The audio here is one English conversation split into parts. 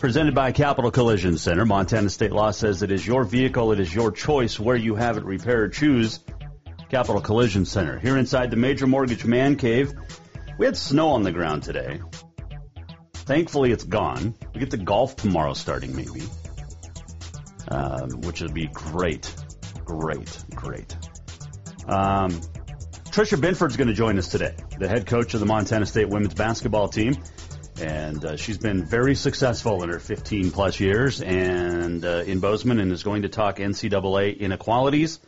Presented by Capital Collision Center. Montana state law says it is your vehicle, it is your choice where you have it repaired. Choose Capital Collision Center. Here inside the Major Mortgage Man Cave, we had snow on the ground today. Thankfully, it's gone. We get to golf tomorrow starting, maybe, um, which would be great. Great, great. Um, Tricia Binford's going to join us today, the head coach of the Montana State women's basketball team. And uh, she's been very successful in her 15 plus years and uh, in Bozeman and is going to talk NCAA inequalities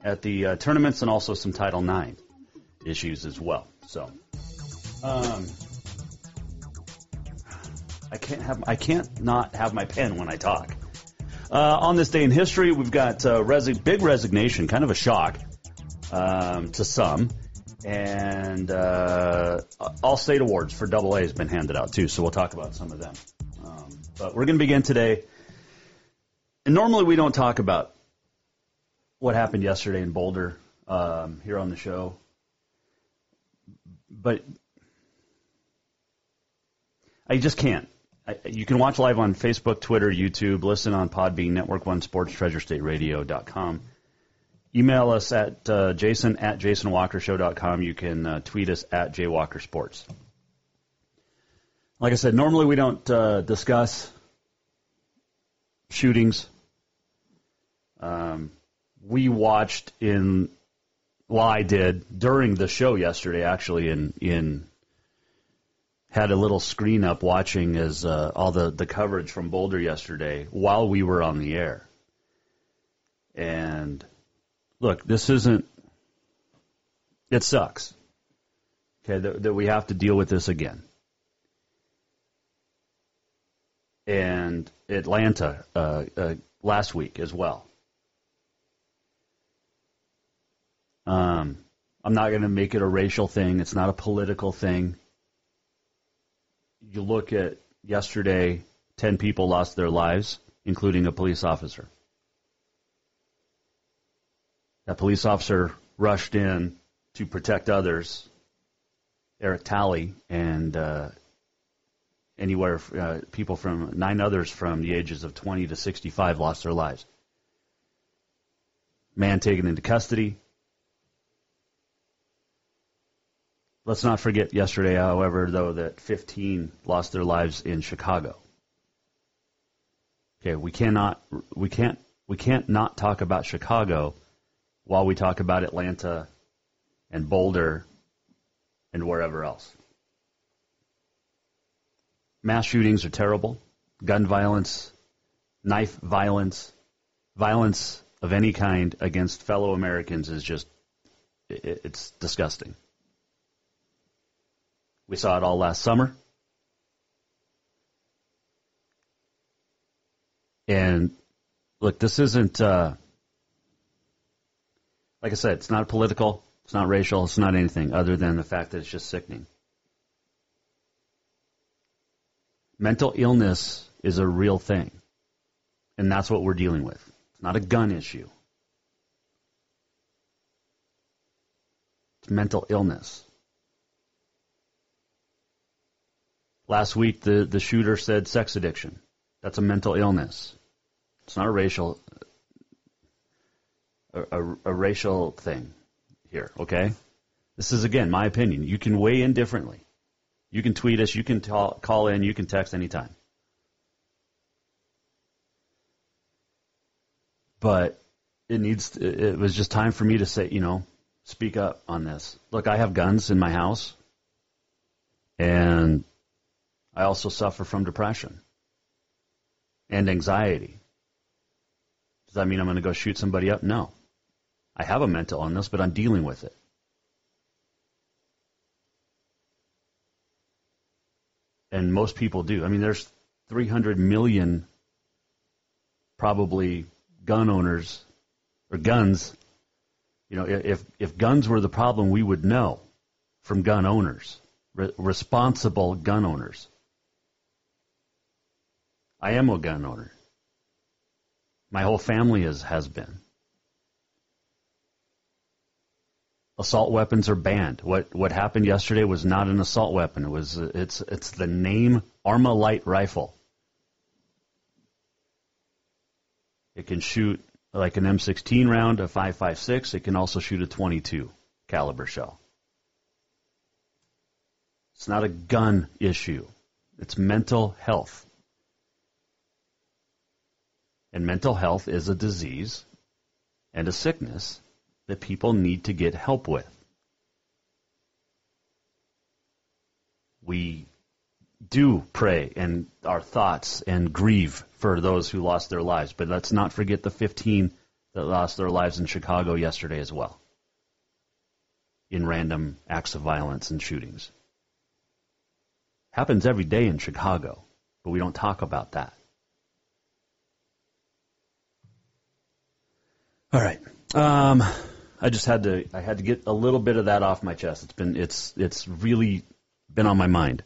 at the uh, tournaments and also some Title IX issues as well. So, um, I can't have I can't not have my pen when I talk. Uh, on this day in history, we've got uh, resi- big resignation, kind of a shock um, to some, and uh, all state awards for Double A has been handed out too. So we'll talk about some of them. Um, but we're going to begin today. And normally we don't talk about what happened yesterday in Boulder um, here on the show, but I just can't. I, you can watch live on Facebook, Twitter, YouTube, listen on Podbean, Network One Sports, TreasureStateRadio.com. Email us at uh, jason at jasonwalkershow.com. You can uh, tweet us at jwalkersports. Like I said, normally we don't uh, discuss shootings. Um, we watched in, well, I did during the show yesterday, actually, in in had a little screen up watching as uh, all the, the coverage from Boulder yesterday while we were on the air. And look, this isn't, it sucks. Okay, that, that we have to deal with this again. And Atlanta uh, uh, last week as well. Um, I'm not going to make it a racial thing. It's not a political thing you look at yesterday, 10 people lost their lives, including a police officer. That police officer rushed in to protect others, Eric Talley, and uh, anywhere, uh, people from nine others from the ages of 20 to 65 lost their lives. Man taken into custody, Let's not forget yesterday, however, though, that 15 lost their lives in Chicago. Okay, we cannot, we can't, we can't not talk about Chicago while we talk about Atlanta and Boulder and wherever else. Mass shootings are terrible. Gun violence, knife violence, violence of any kind against fellow Americans is just, it's disgusting. We saw it all last summer. And look, this isn't, uh, like I said, it's not political, it's not racial, it's not anything other than the fact that it's just sickening. Mental illness is a real thing. And that's what we're dealing with. It's not a gun issue. It's mental illness. Last week, the, the shooter said sex addiction. That's a mental illness. It's not a racial a, a, racial thing here, okay? This is again my opinion. You can weigh in differently. You can tweet us. You can call in. You can text anytime. But it needs. It was just time for me to say, you know, speak up on this. Look, I have guns in my house, and I also suffer from depression and anxiety. Does that mean I'm going to go shoot somebody up? No. I have a mental illness, but I'm dealing with it. And most people do. I mean, there's 300 million probably gun owners or guns. You know, if if guns were the problem, we would know from gun owners, re- responsible gun owners. I am a gun owner. My whole family is, has been. Assault weapons are banned. What what happened yesterday was not an assault weapon. It was it's it's the name ArmaLite rifle. It can shoot like an M16 round, a 5.56. It can also shoot a 22 caliber shell. It's not a gun issue. It's mental health. And mental health is a disease and a sickness that people need to get help with. We do pray and our thoughts and grieve for those who lost their lives, but let's not forget the 15 that lost their lives in Chicago yesterday as well in random acts of violence and shootings. Happens every day in Chicago, but we don't talk about that. All right. Um, I just had to I had to get a little bit of that off my chest. It's been it's it's really been on my mind.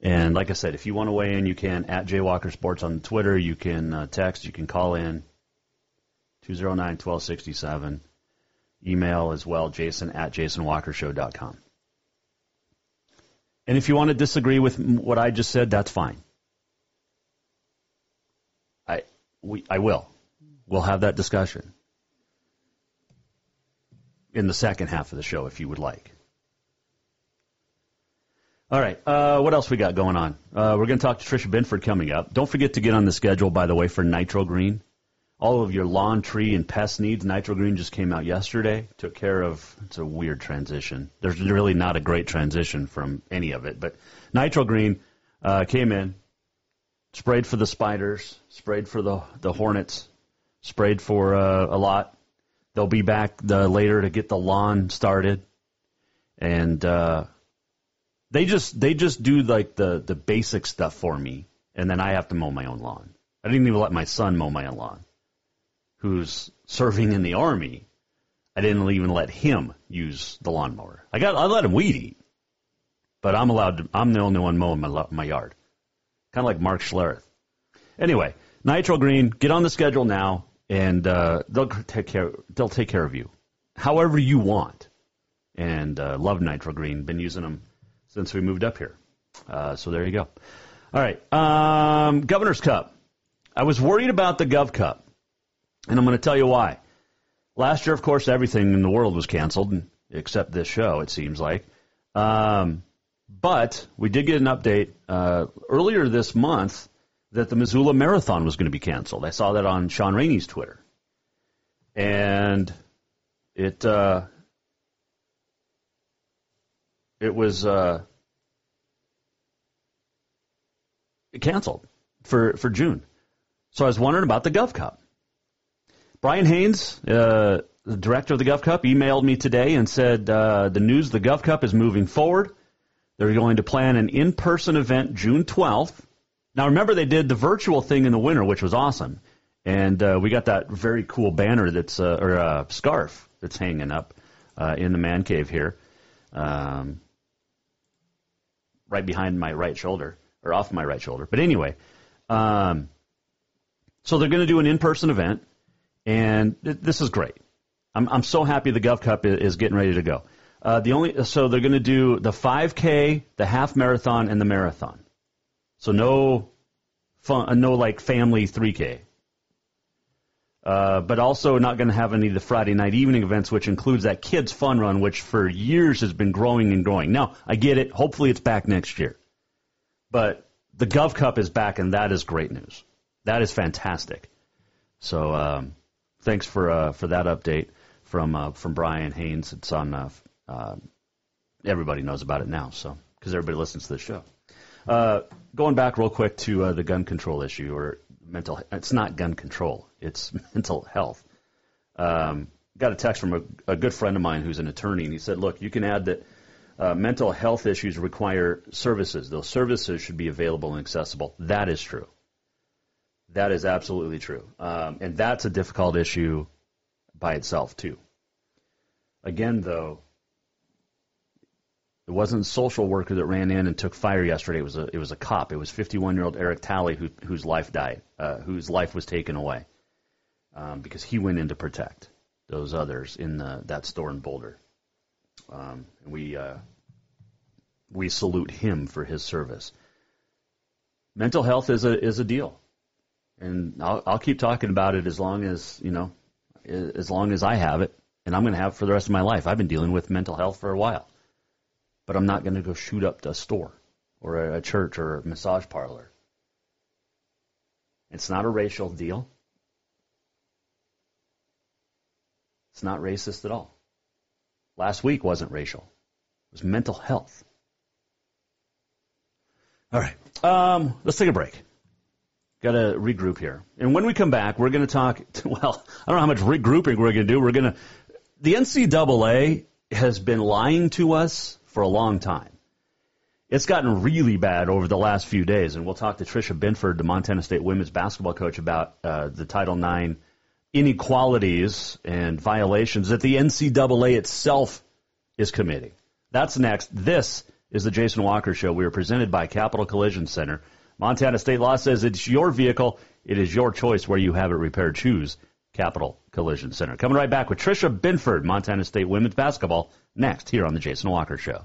And like I said, if you want to weigh in, you can at Jay Walker Sports on Twitter. You can uh, text. You can call in 209-1267. Email as well, jason at jasonwalkershow.com. And if you want to disagree with what I just said, that's fine. I we I will. We'll have that discussion in the second half of the show if you would like. All right. Uh, what else we got going on? Uh, we're going to talk to Tricia Binford coming up. Don't forget to get on the schedule, by the way, for Nitro Green. All of your lawn, tree, and pest needs. Nitro Green just came out yesterday. Took care of. It's a weird transition. There's really not a great transition from any of it, but Nitro Green uh, came in, sprayed for the spiders, sprayed for the the hornets, sprayed for uh, a lot. They'll be back the, later to get the lawn started, and uh, they just they just do like the the basic stuff for me, and then I have to mow my own lawn. I didn't even let my son mow my own lawn, who's serving in the army. I didn't even let him use the lawnmower. I got I let him weed eat, but I'm allowed to. I'm the only one mowing my my yard, kind of like Mark Schlereth. Anyway, Nitro Green, get on the schedule now, and uh, they'll take care. They'll take care of you, however you want. And uh, love Nitro Green. Been using them since we moved up here. Uh, so there you go. All right, um, Governor's Cup. I was worried about the Gov Cup, and I'm going to tell you why. Last year, of course, everything in the world was canceled except this show. It seems like. Um, but we did get an update uh, earlier this month that the Missoula Marathon was going to be canceled. I saw that on Sean Rainey's Twitter, and it uh, it was uh, canceled for for June. So I was wondering about the Gov Cup. Brian Haynes, uh, the director of the Gov Cup, emailed me today and said uh, the news: the Gov Cup is moving forward. They're going to plan an in-person event June 12th. Now remember, they did the virtual thing in the winter, which was awesome, and uh, we got that very cool banner that's uh, or uh, scarf that's hanging up uh, in the man cave here. Um, right behind my right shoulder or off my right shoulder. But anyway, um, so they're going to do an in-person event, and th- this is great. I'm, I'm so happy the Gov Cup is, is getting ready to go. Uh, the only so they're going to do the 5K, the half marathon, and the marathon. So no fun, uh, no like family 3K. Uh, but also not going to have any of the Friday night evening events, which includes that kids fun run, which for years has been growing and growing. Now, I get it. Hopefully it's back next year. But the Gov Cup is back, and that is great news. That is fantastic. So um, thanks for uh, for that update from uh, from Brian Haynes. It's on. Uh, uh, everybody knows about it now, so because everybody listens to the show. Uh, going back real quick to uh, the gun control issue or mental. It's not gun control. It's mental health. Um, got a text from a, a, good friend of mine who's an attorney, and he said, "Look, you can add that uh, mental health issues require services. Those services should be available and accessible. That is true. That is absolutely true, um, and that's a difficult issue by itself too. Again, though." It wasn't a social worker that ran in and took fire yesterday. It was a it was a cop. It was 51 year old Eric Talley who, whose life died, uh, whose life was taken away um, because he went in to protect those others in the, that store in Boulder. Um, we uh, we salute him for his service. Mental health is a is a deal, and I'll, I'll keep talking about it as long as you know, as long as I have it, and I'm going to have it for the rest of my life. I've been dealing with mental health for a while but I'm not going to go shoot up a store or a church or a massage parlor. It's not a racial deal. It's not racist at all. Last week wasn't racial. It was mental health. All right. Um, let's take a break. Got to regroup here. And when we come back, we're going to talk. Well, I don't know how much regrouping we're going to do. We're going to. The NCAA has been lying to us for a long time. It's gotten really bad over the last few days, and we'll talk to Tricia Binford, the Montana State women's basketball coach, about uh, the Title IX inequalities and violations that the NCAA itself is committing. That's next. This is the Jason Walker Show. We are presented by Capital Collision Center. Montana State law says it's your vehicle. It is your choice where you have it repaired. Choose Capital Collision Center. Coming right back with Tricia Binford, Montana State women's basketball, next here on the Jason Walker Show.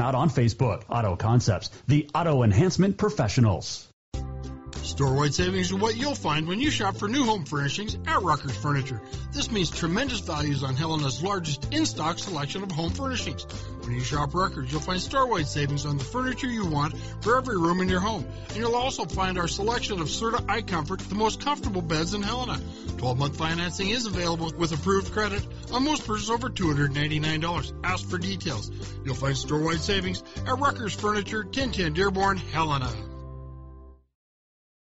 out on Facebook. Auto Concepts, the auto enhancement professionals. Store-wide savings are what you'll find when you shop for new home furnishings at Rucker's Furniture. This means tremendous values on Helena's largest in-stock selection of home furnishings. When you shop Rucker's, you'll find store-wide savings on the furniture you want for every room in your home. And you'll also find our selection of Serta iComfort, the most comfortable beds in Helena. 12-month financing is available with approved credit on most purchases over $299. Ask for details. You'll find store-wide savings at Rucker's Furniture, 1010 Dearborn, Helena.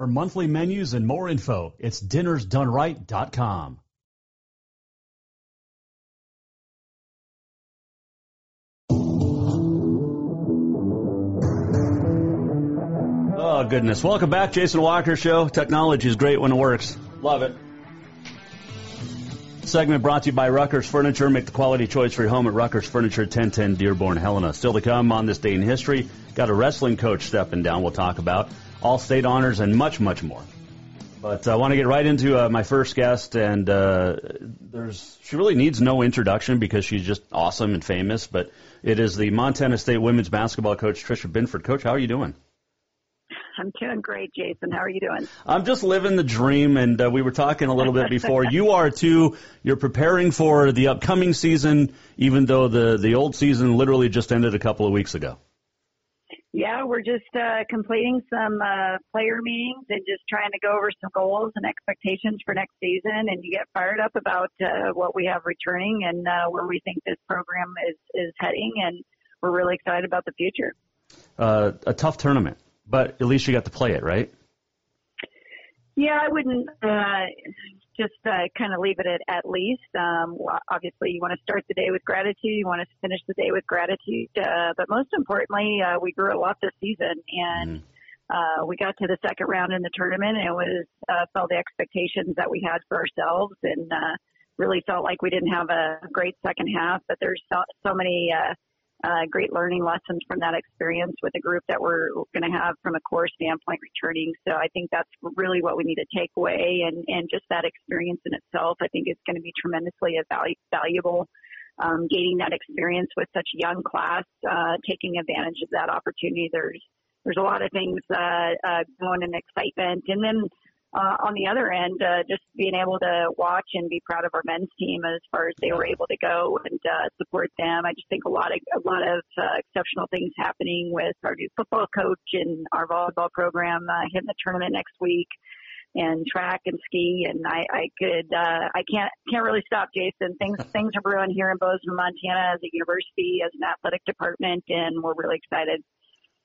For monthly menus and more info, it's dinnersdoneright.com. Oh, goodness. Welcome back, Jason Walker Show. Technology is great when it works. Love it. Segment brought to you by Ruckers Furniture. Make the quality choice for your home at Ruckers Furniture, 1010 Dearborn, Helena. Still to come on this day in history. Got a wrestling coach stepping down we'll talk about. All state honors and much, much more. But I want to get right into uh, my first guest, and uh, there's she really needs no introduction because she's just awesome and famous. But it is the Montana State women's basketball coach Tricia Binford. Coach, how are you doing? I'm doing great, Jason. How are you doing? I'm just living the dream, and uh, we were talking a little bit before. you are too. You're preparing for the upcoming season, even though the the old season literally just ended a couple of weeks ago. Yeah, we're just uh, completing some uh, player meetings and just trying to go over some goals and expectations for next season. And you get fired up about uh, what we have returning and uh, where we think this program is is heading, and we're really excited about the future. Uh, a tough tournament but at least you got to play it, right? Yeah, I wouldn't uh, just uh, kind of leave it at at least. Um, obviously, you want to start the day with gratitude. You want to finish the day with gratitude. Uh, but most importantly, uh, we grew a lot this season, and mm. uh, we got to the second round in the tournament, and it was uh, felt the expectations that we had for ourselves, and uh, really felt like we didn't have a great second half. But there's so, so many. Uh, uh, great learning lessons from that experience with a group that we're going to have from a core standpoint returning. So I think that's really what we need to take away, and and just that experience in itself, I think is going to be tremendously valuable. Um, gaining that experience with such a young class, uh, taking advantage of that opportunity. There's there's a lot of things uh, uh, going in excitement, and then uh, on the other end, uh, just being able to watch and be proud of our men's team as far as they were able to go and uh, support them. I just think a lot of a lot of uh, exceptional things happening with our new football coach and our volleyball program uh, hitting the tournament next week, and track and ski. And I, I could uh, I can't can't really stop, Jason. Things things are brewing here in Bozeman, Montana, as a university, as an athletic department, and we're really excited.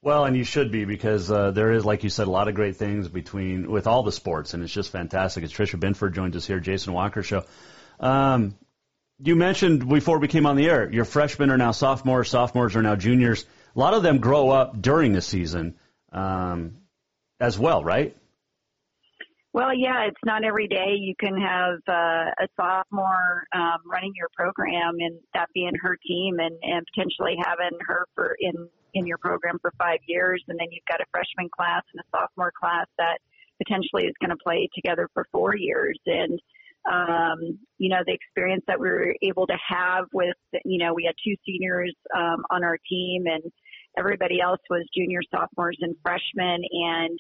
Well, and you should be because uh, there is, like you said, a lot of great things between with all the sports, and it's just fantastic. It's Tricia Binford joins us here, Jason Walker show. Um, you mentioned before we came on the air, your freshmen are now sophomores, sophomores are now juniors. A lot of them grow up during the season um, as well, right? Well, yeah, it's not every day you can have uh, a sophomore um, running your program and that being her team, and, and potentially having her for in in your program for five years, and then you've got a freshman class and a sophomore class that potentially is going to play together for four years. And um, you know, the experience that we were able to have with, you know, we had two seniors um, on our team, and everybody else was junior, sophomores, and freshmen, and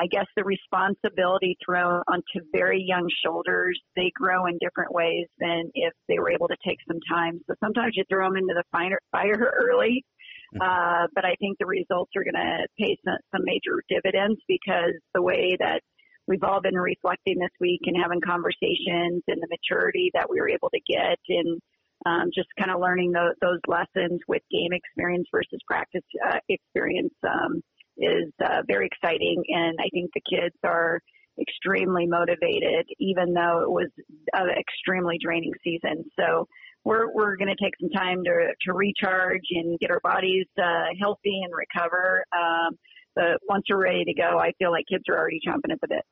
I guess the responsibility thrown onto very young shoulders, they grow in different ways than if they were able to take some time. So sometimes you throw them into the fire, early. Uh, but I think the results are going to pay some, some major dividends because the way that we've all been reflecting this week and having conversations and the maturity that we were able to get and um, just kind of learning the, those lessons with game experience versus practice uh, experience um, is uh, very exciting. And I think the kids are extremely motivated, even though it was an extremely draining season. So we're we're going to take some time to to recharge and get our bodies uh, healthy and recover. Um, but once we're ready to go, I feel like kids are already chomping at the bit.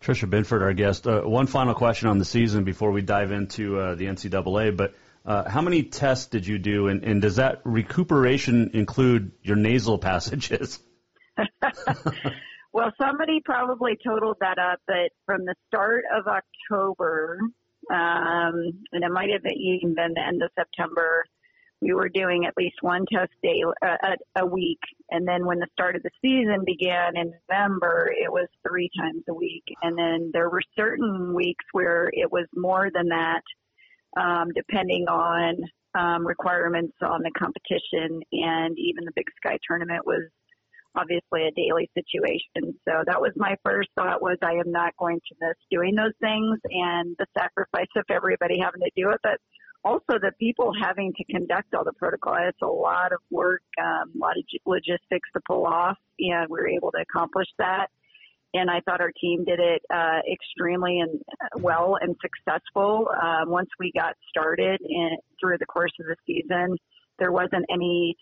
Tricia Binford, our guest. Uh, one final question on the season before we dive into uh, the NCAA. But uh, how many tests did you do, and, and does that recuperation include your nasal passages? well, somebody probably totaled that up, but from the start of October um, and it might have even been the end of September. We were doing at least one test day uh, a, week, and then when the start of the season began in November, it was three times a week. And then there were certain weeks where it was more than that, um, depending on um, requirements on the competition, and even the Big Sky tournament was obviously a daily situation. So that was my first thought was I am not going to miss doing those things and the sacrifice of everybody having to do it. But also the people having to conduct all the protocol. It's a lot of work, um, a lot of logistics to pull off, and we were able to accomplish that. And I thought our team did it uh, extremely and uh, well and successful. Um, once we got started in, through the course of the season, there wasn't any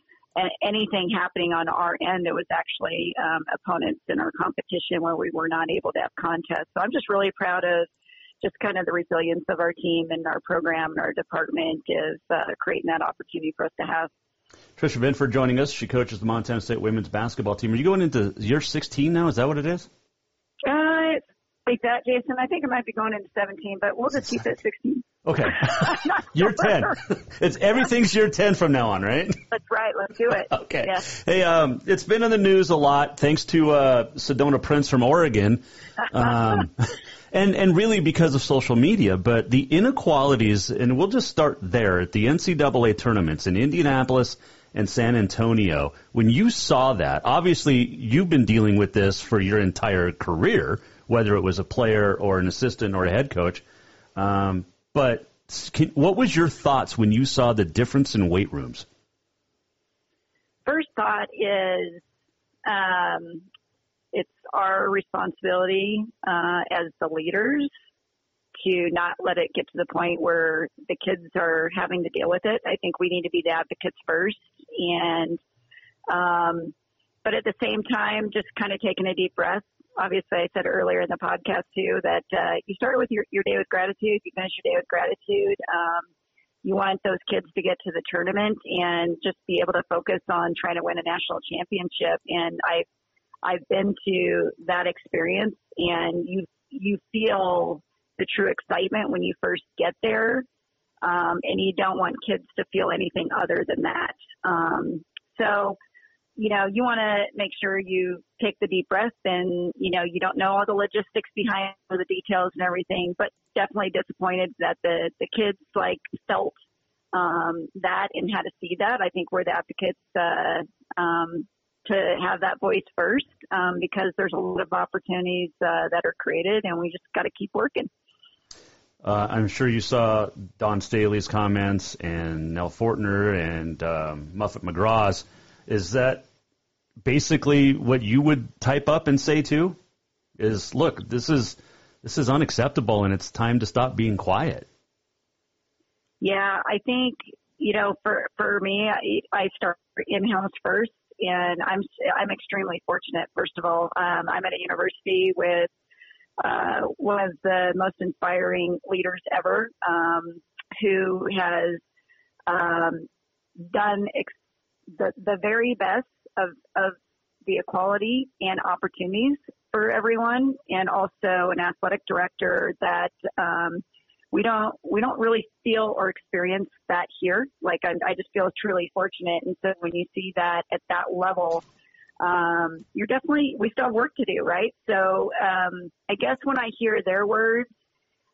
anything happening on our end. It was actually um, opponents in our competition where we were not able to have contests. So I'm just really proud of just kind of the resilience of our team and our program and our department is uh, creating that opportunity for us to have. Tricia Binford joining us. She coaches the Montana State women's basketball team. Are you going into year 16 now? Is that what it is? Uh, like that, Jason. I think it might be going into 17, but we'll just keep it 16. Okay. you're 10. it's everything's year 10 from now on, right? That's right. Let's do it. okay. Yeah. Hey, um, it's been in the news a lot thanks to uh, Sedona Prince from Oregon. Um, and and really because of social media. But the inequalities, and we'll just start there at the NCAA tournaments in Indianapolis and San Antonio. When you saw that, obviously you've been dealing with this for your entire career, whether it was a player or an assistant or a head coach. Um, but can, what was your thoughts when you saw the difference in weight rooms? First thought is um, it's our responsibility uh, as the leaders to not let it get to the point where the kids are having to deal with it. I think we need to be the advocates first, and um, but at the same time, just kind of taking a deep breath. Obviously, I said earlier in the podcast too that uh, you start with your, your day with gratitude, you finish your day with gratitude. Um, you want those kids to get to the tournament and just be able to focus on trying to win a national championship. And I I've been to that experience and you, you feel the true excitement when you first get there. Um, and you don't want kids to feel anything other than that. Um, so, you know, you want to make sure you take the deep breath and, you know, you don't know all the logistics behind the details and everything, but definitely disappointed that the, the kids like felt, um, that and had to see that. I think we're the advocates, uh, um, to have that voice first um, because there's a lot of opportunities uh, that are created, and we just got to keep working. Uh, I'm sure you saw Dawn Staley's comments and Nell Fortner and um, Muffet McGraw's. Is that basically what you would type up and say too? Is look, this is this is unacceptable, and it's time to stop being quiet. Yeah, I think you know, for for me, I, I start in house first, and I'm I'm extremely fortunate. First of all, um, I'm at a university with uh, one of the most inspiring leaders ever, um, who has um, done ex- the the very best of of the equality and opportunities for everyone, and also an athletic director that um, we don't we don't really feel or experience that here. Like I, I just feel truly fortunate, and so when you see that at that level, um, you're definitely we still have work to do, right? So um, I guess when I hear their words,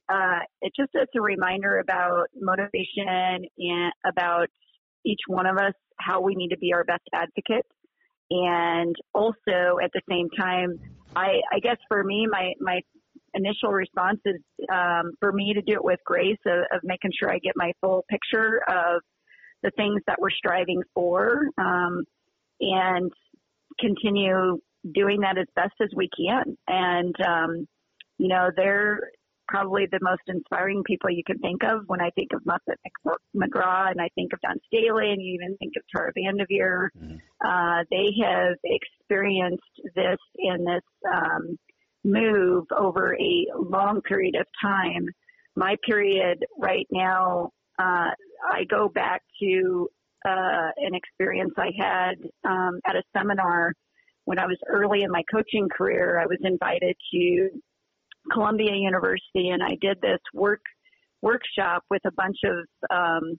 uh, it just is a reminder about motivation and about each one of us how we need to be our best advocate, and also at the same time, I, I guess for me, my my initial response is um, for me to do it with grace of, of, making sure I get my full picture of the things that we're striving for um, and continue doing that as best as we can. And, um, you know, they're probably the most inspiring people you can think of when I think of Muffet McGraw and I think of Dawn Staley and you even think of Tara VanDerveer. Mm-hmm. Uh, they have experienced this in this um, move over a long period of time. My period right now, uh, I go back to uh, an experience I had um, at a seminar when I was early in my coaching career. I was invited to Columbia University, and I did this work workshop with a bunch of um,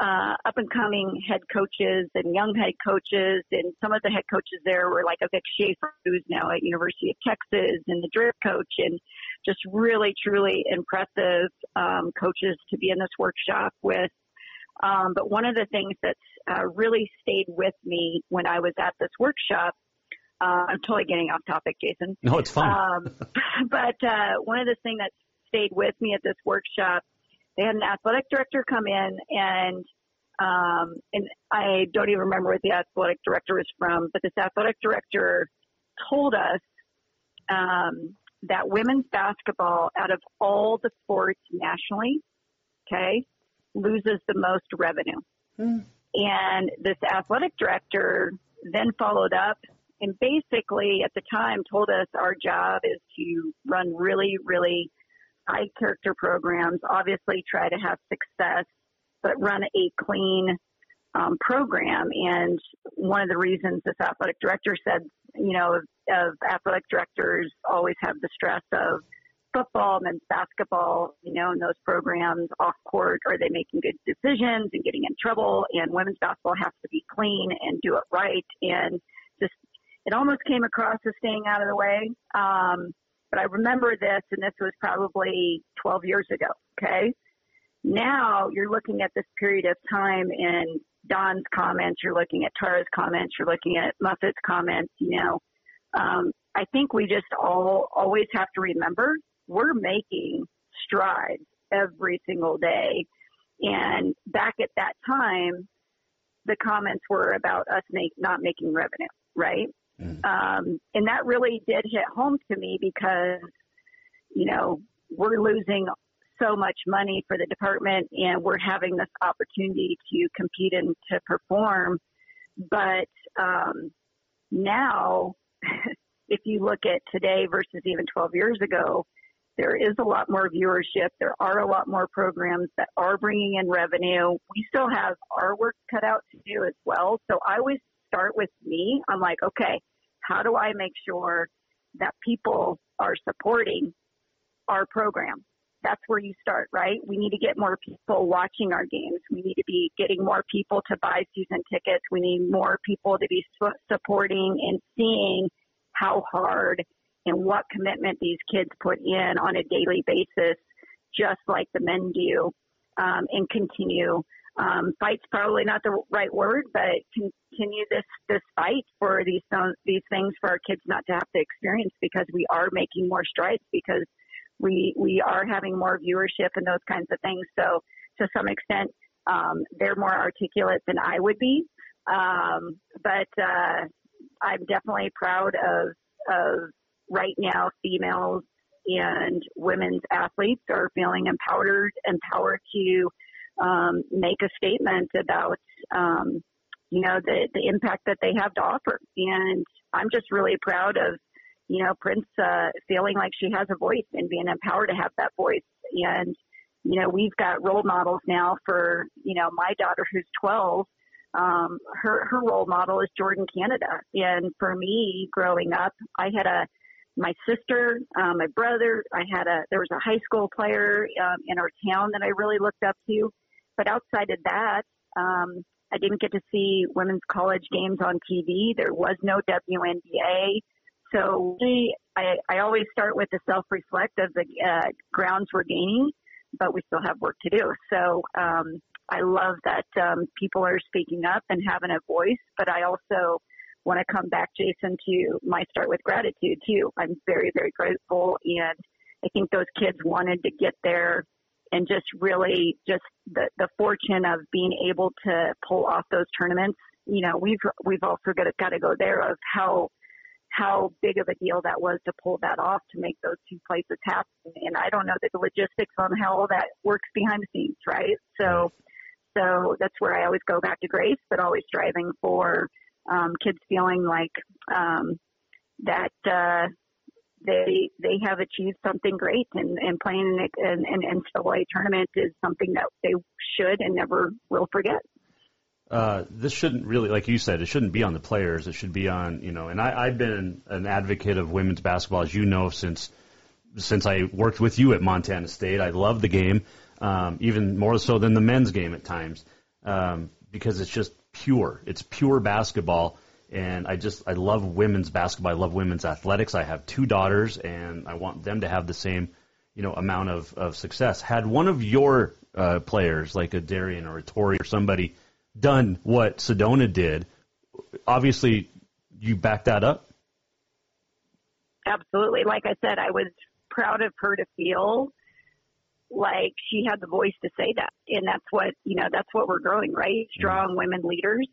uh, up and coming head coaches and young head coaches. And some of the head coaches there were like a Vic Schaefer, who's now at University of Texas, and the drift coach, and just really, truly impressive um, coaches to be in this workshop with. Um, but one of the things that uh, really stayed with me when I was at this workshop, uh, I'm totally getting off topic, Jason. No, it's fine. Um, but uh, one of the things that stayed with me at this workshop they had an athletic director come in and um, and I don't even remember what the athletic director was from, but this athletic director told us um, that women's basketball, out of all the sports nationally, okay, loses the most revenue. Mm. And this athletic director then followed up and basically at the time told us our job is to run really, really high character programs, obviously try to have success, but run a clean um, program. And one of the reasons this athletic director said, you know, of, athletic directors always have the stress of football, men's basketball, you know, in those programs off court, are they making good decisions and getting in trouble? And women's basketball has to be clean and do it right. And just, it almost came across as staying out of the way. Um, but I remember this, and this was probably 12 years ago. Okay. Now you're looking at this period of time and Dawn's comments, you're looking at Tara's comments, you're looking at Muffet's comments, you know. Um, I think we just all always have to remember we're making strides every single day. And back at that time, the comments were about us make, not making revenue, right? Mm. Um, and that really did hit home to me because, you know, we're losing so much money for the department and we're having this opportunity to compete and to perform. But um, now, if you look at today versus even 12 years ago, there is a lot more viewership. There are a lot more programs that are bringing in revenue. We still have our work cut out to do as well. So I always start with me. I'm like, okay, how do I make sure that people are supporting our program? That's where you start, right? We need to get more people watching our games. We need to be getting more people to buy season tickets. We need more people to be supporting and seeing how hard and what commitment these kids put in on a daily basis, just like the men do, um, and continue. Um, fight's probably not the right word, but continue this this fight for these these things for our kids not to have to experience because we are making more strides because we we are having more viewership and those kinds of things. So to some extent, um, they're more articulate than I would be. Um, but uh, I'm definitely proud of of right now females and women's athletes are feeling empowered empowered to um, make a statement about um, you know the the impact that they have to offer. And I'm just really proud of you know Prince uh, feeling like she has a voice and being empowered to have that voice. And you know we've got role models now for you know my daughter who's 12 um, her her role model is Jordan Canada. And for me growing up I had a my sister, um, my brother. I had a there was a high school player um, in our town that I really looked up to, but outside of that, um, I didn't get to see women's college games on TV. There was no WNBA, so we, I, I always start with the self-reflect of the uh, grounds we're gaining, but we still have work to do. So um, I love that um, people are speaking up and having a voice, but I also want to come back, Jason, to my start with gratitude too. I'm very, very grateful. And I think those kids wanted to get there and just really just the, the fortune of being able to pull off those tournaments. You know, we've, we've also got to, got to go there of how, how big of a deal that was to pull that off to make those two places happen. And I don't know the logistics on how all that works behind the scenes, right? So, so that's where I always go back to grace, but always striving for um, kids feeling like um, that uh, they they have achieved something great, and, and playing an, an NCAA tournament is something that they should and never will forget. Uh, this shouldn't really, like you said, it shouldn't be on the players. It should be on, you know. And I, I've been an advocate of women's basketball, as you know, since since I worked with you at Montana State. I love the game, um, even more so than the men's game at times, um, because it's just pure. It's pure basketball. And I just, I love women's basketball. I love women's athletics. I have two daughters and I want them to have the same, you know, amount of, of success. Had one of your uh, players, like a Darian or a Tori or somebody, done what Sedona did, obviously you back that up? Absolutely. Like I said, I was proud of her to feel like she had the voice to say that. And that's what, you know, that's what we're growing, right? Strong women leaders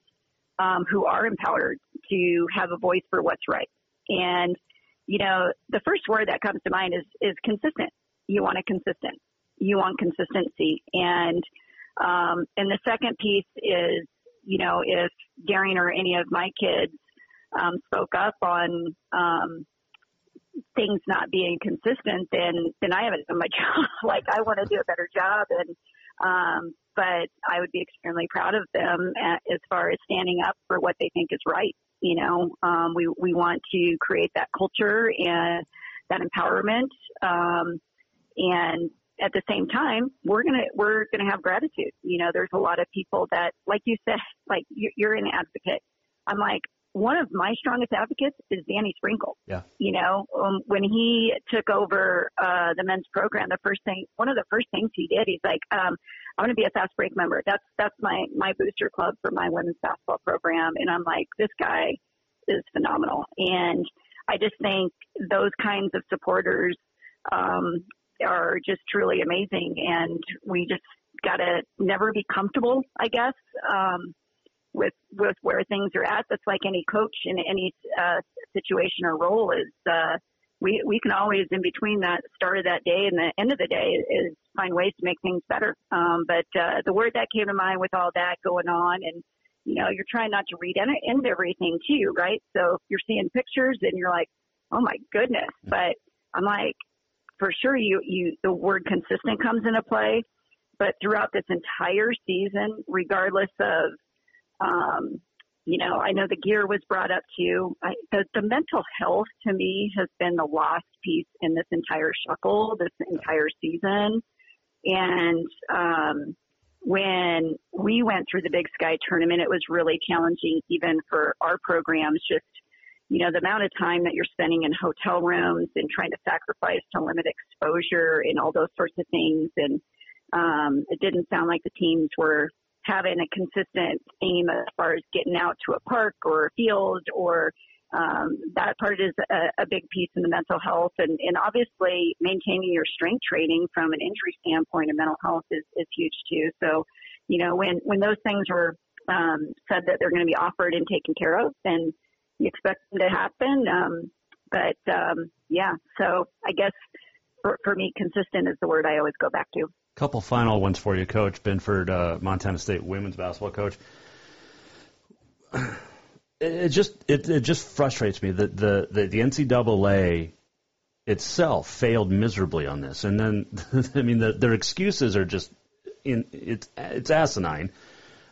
um, who are empowered to have a voice for what's right. And, you know, the first word that comes to mind is, is consistent. You want a consistent. You want consistency. And, um, and the second piece is, you know, if Darian or any of my kids um, spoke up on um, things not being consistent, then then I haven't done my job. like I want to do a better job, and um, but I would be extremely proud of them as far as standing up for what they think is right. You know, um, we we want to create that culture and that empowerment, um, and at the same time, we're gonna we're gonna have gratitude. You know, there's a lot of people that, like you said, like you're an advocate. I'm like, one of my strongest advocates is Danny Sprinkle. Yeah. You know, um, when he took over uh, the men's program, the first thing, one of the first things he did, he's like, um, "I'm going to be a fast break member. That's that's my my booster club for my women's basketball program." And I'm like, this guy is phenomenal, and I just think those kinds of supporters um, are just truly amazing, and we just got to never be comfortable, I guess. Um, with with where things are at. That's like any coach in any uh, situation or role is. Uh, we we can always in between that start of that day and the end of the day is find ways to make things better. Um, but uh, the word that came to mind with all that going on and you know you're trying not to read into everything too, right? So if you're seeing pictures and you're like, oh my goodness, but I'm like, for sure you you the word consistent comes into play. But throughout this entire season, regardless of um, you know, I know the gear was brought up too. I, the, the mental health to me has been the lost piece in this entire shuckle, this entire season. And um, when we went through the Big Sky tournament, it was really challenging, even for our programs. Just you know, the amount of time that you're spending in hotel rooms and trying to sacrifice to limit exposure and all those sorts of things. And um, it didn't sound like the teams were having a consistent aim as far as getting out to a park or a field or um, that part is a, a, big piece in the mental health and, and obviously maintaining your strength training from an injury standpoint and mental health is, is huge too. So, you know, when, when those things were um, said that they're going to be offered and taken care of, then you expect them to happen. Um, but um, yeah, so I guess for, for me, consistent is the word I always go back to. Couple final ones for you, Coach Binford, uh, Montana State women's basketball coach. It just it, it just frustrates me that the, the the NCAA itself failed miserably on this, and then I mean the, their excuses are just in it's it's asinine.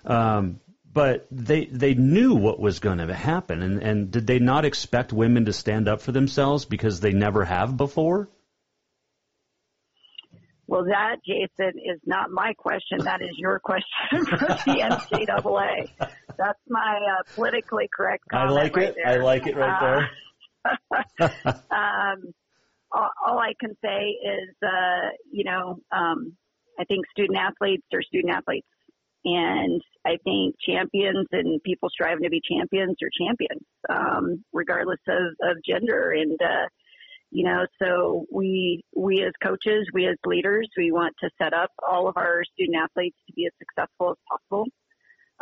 Um, but they they knew what was going to happen, and and did they not expect women to stand up for themselves because they never have before? Well, that, Jason, is not my question. That is your question for the NCAA. That's my uh, politically correct comment. I like right it. There. I like it right there. Uh, um, all, all, I can say is, uh, you know, um, I think student athletes are student athletes. And I think champions and people striving to be champions are champions, um, regardless of, of gender. And, uh, you know so we we as coaches we as leaders we want to set up all of our student athletes to be as successful as possible.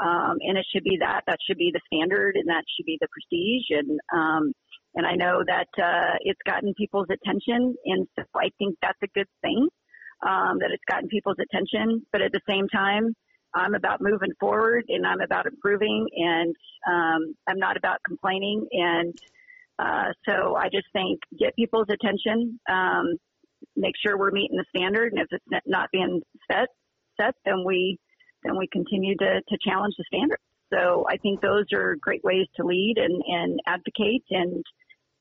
Um, and it should be that that should be the standard and that should be the prestige. And um, and I know that uh, it's gotten people's attention and so I think that's a good thing um, that it's gotten people's attention. But at the same time I'm about moving forward and I'm about improving and um, I'm not about complaining. And uh, so I just think get people's attention, um, make sure we're meeting the standard, and if it's not being set, set, then we then we continue to, to challenge the standard. So I think those are great ways to lead and, and advocate. And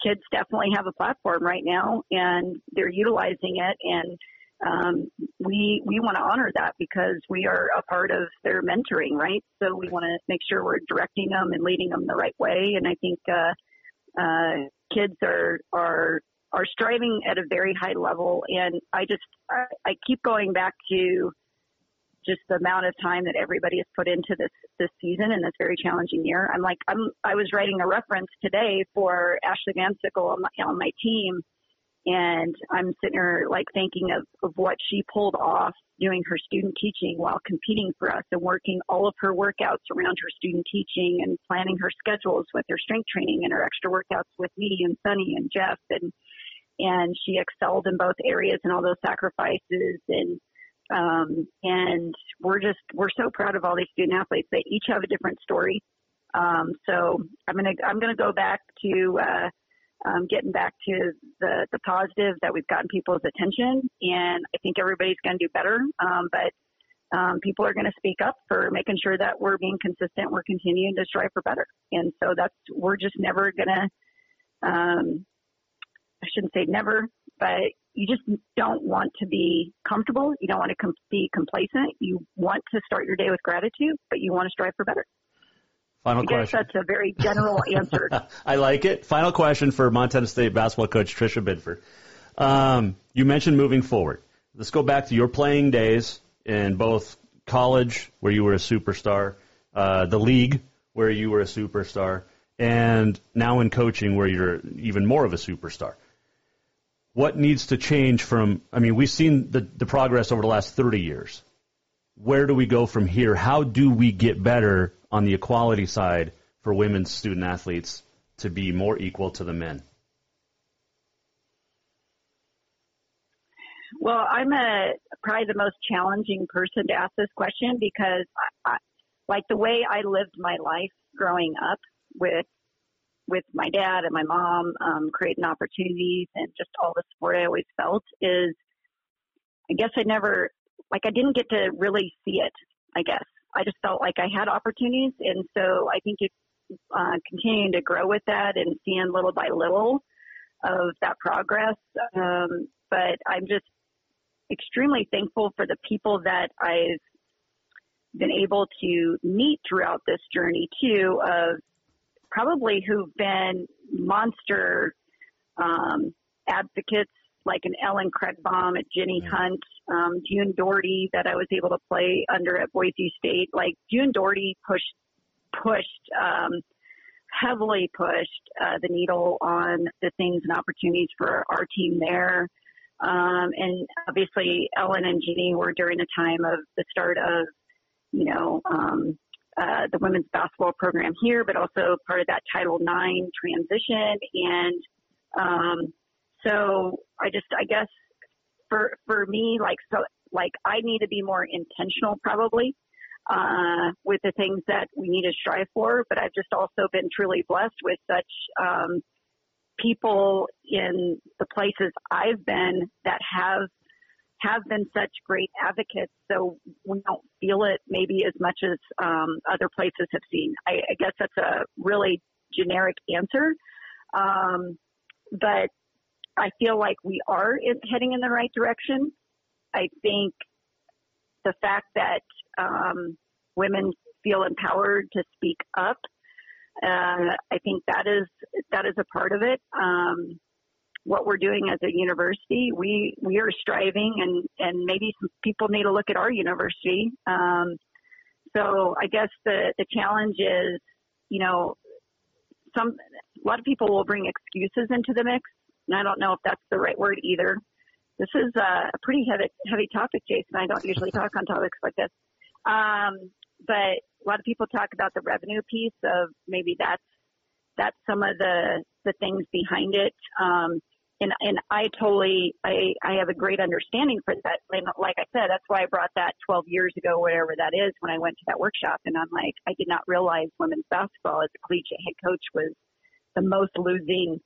kids definitely have a platform right now, and they're utilizing it. And um, we we want to honor that because we are a part of their mentoring, right? So we want to make sure we're directing them and leading them the right way. And I think uh, uh, kids are are are striving at a very high level, and I just I, I keep going back to just the amount of time that everybody has put into this this season and this very challenging year. I'm like I'm I was writing a reference today for Ashley Van on my, on my team, And I'm sitting here like thinking of, of what she pulled off doing her student teaching while competing for us and working all of her workouts around her student teaching and planning her schedules with her strength training and her extra workouts with me and Sunny and Jeff and and she excelled in both areas and all those sacrifices and um, and we're just we're so proud of all these student athletes. They each have a different story. Um, so I'm gonna I'm gonna go back to uh, um, getting back to the the positive that we've gotten people's attention, and I think everybody's gonna do better. Um, but um, people are going to speak up for making sure that we're being consistent. We're continuing to strive for better, and so that's we're just never going to. Um, I shouldn't say never, but you just don't want to be comfortable. You don't want to com- be complacent. You want to start your day with gratitude, but you want to strive for better. Final I question. That's a very general answer. I like it. Final question for Montana State basketball coach Tricia Binford. Um, you mentioned moving forward. Let's go back to your playing days in both college, where you were a superstar, uh, the league, where you were a superstar, and now in coaching, where you're even more of a superstar what needs to change from, I mean, we've seen the, the progress over the last 30 years. Where do we go from here? How do we get better on the equality side for women's student athletes to be more equal to the men? Well, I'm a probably the most challenging person to ask this question because, I, I, like the way I lived my life growing up with with my dad and my mom, um, creating opportunities and just all the support I always felt is, I guess I never, like I didn't get to really see it, I guess. I just felt like I had opportunities. And so I think it's uh, continuing to grow with that and seeing little by little of that progress. Um, but I'm just extremely thankful for the people that I've been able to meet throughout this journey too of probably who've been monster um, advocates like an Ellen Kreighbaum, a Jenny Hunt, um, June Daugherty that I was able to play under at Boise State. Like June Daugherty pushed pushed um, heavily pushed uh, the needle on the things and opportunities for our team there. Um, and obviously, Ellen and Jenny were during the time of the start of, you know, um, uh, the women's basketball program here, but also part of that Title IX transition. And um, so I just, I guess, for for me, like so, like I need to be more intentional, probably. Uh, with the things that we need to strive for, but I've just also been truly blessed with such um, people in the places I've been that have have been such great advocates, so we don't feel it maybe as much as um, other places have seen. I, I guess that's a really generic answer, um, but I feel like we are in, heading in the right direction. I think the fact that um, women feel empowered to speak up, uh, I think that is that is a part of it. Um, what we're doing as a university. We we are striving, and and maybe some people need to look at our university. Um, so I guess the the challenge is, you know, some a lot of people will bring excuses into the mix, and I don't know if that's the right word either. This is a pretty heavy heavy topic, Jason. I don't usually talk on topics like this, um, but a lot of people talk about the revenue piece of maybe that's that's some of the the things behind it. Um, and and I totally I I have a great understanding for that. And like I said, that's why I brought that 12 years ago, whatever that is, when I went to that workshop. And I'm like, I did not realize women's basketball as a collegiate head coach was the most losing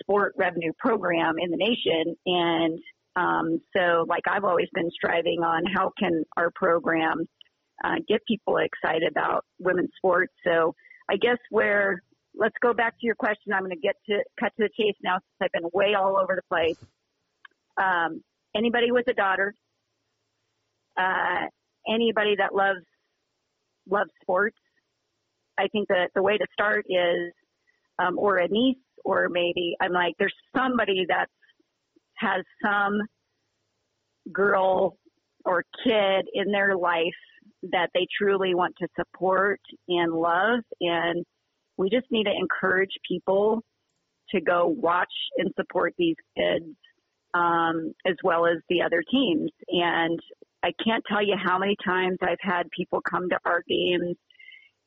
sport revenue program in the nation. And um, so, like I've always been striving on how can our program uh, get people excited about women's sports. So I guess where let's go back to your question. I'm going to get to cut to the chase now since I've been way all over the place. Um, anybody with a daughter, uh, anybody that loves loves sports, I think that the way to start is, um, or a niece, or maybe I'm like, there's somebody that has some girl or kid in their life that they truly want to support and love and we just need to encourage people to go watch and support these kids um, as well as the other teams. And I can't tell you how many times I've had people come to our games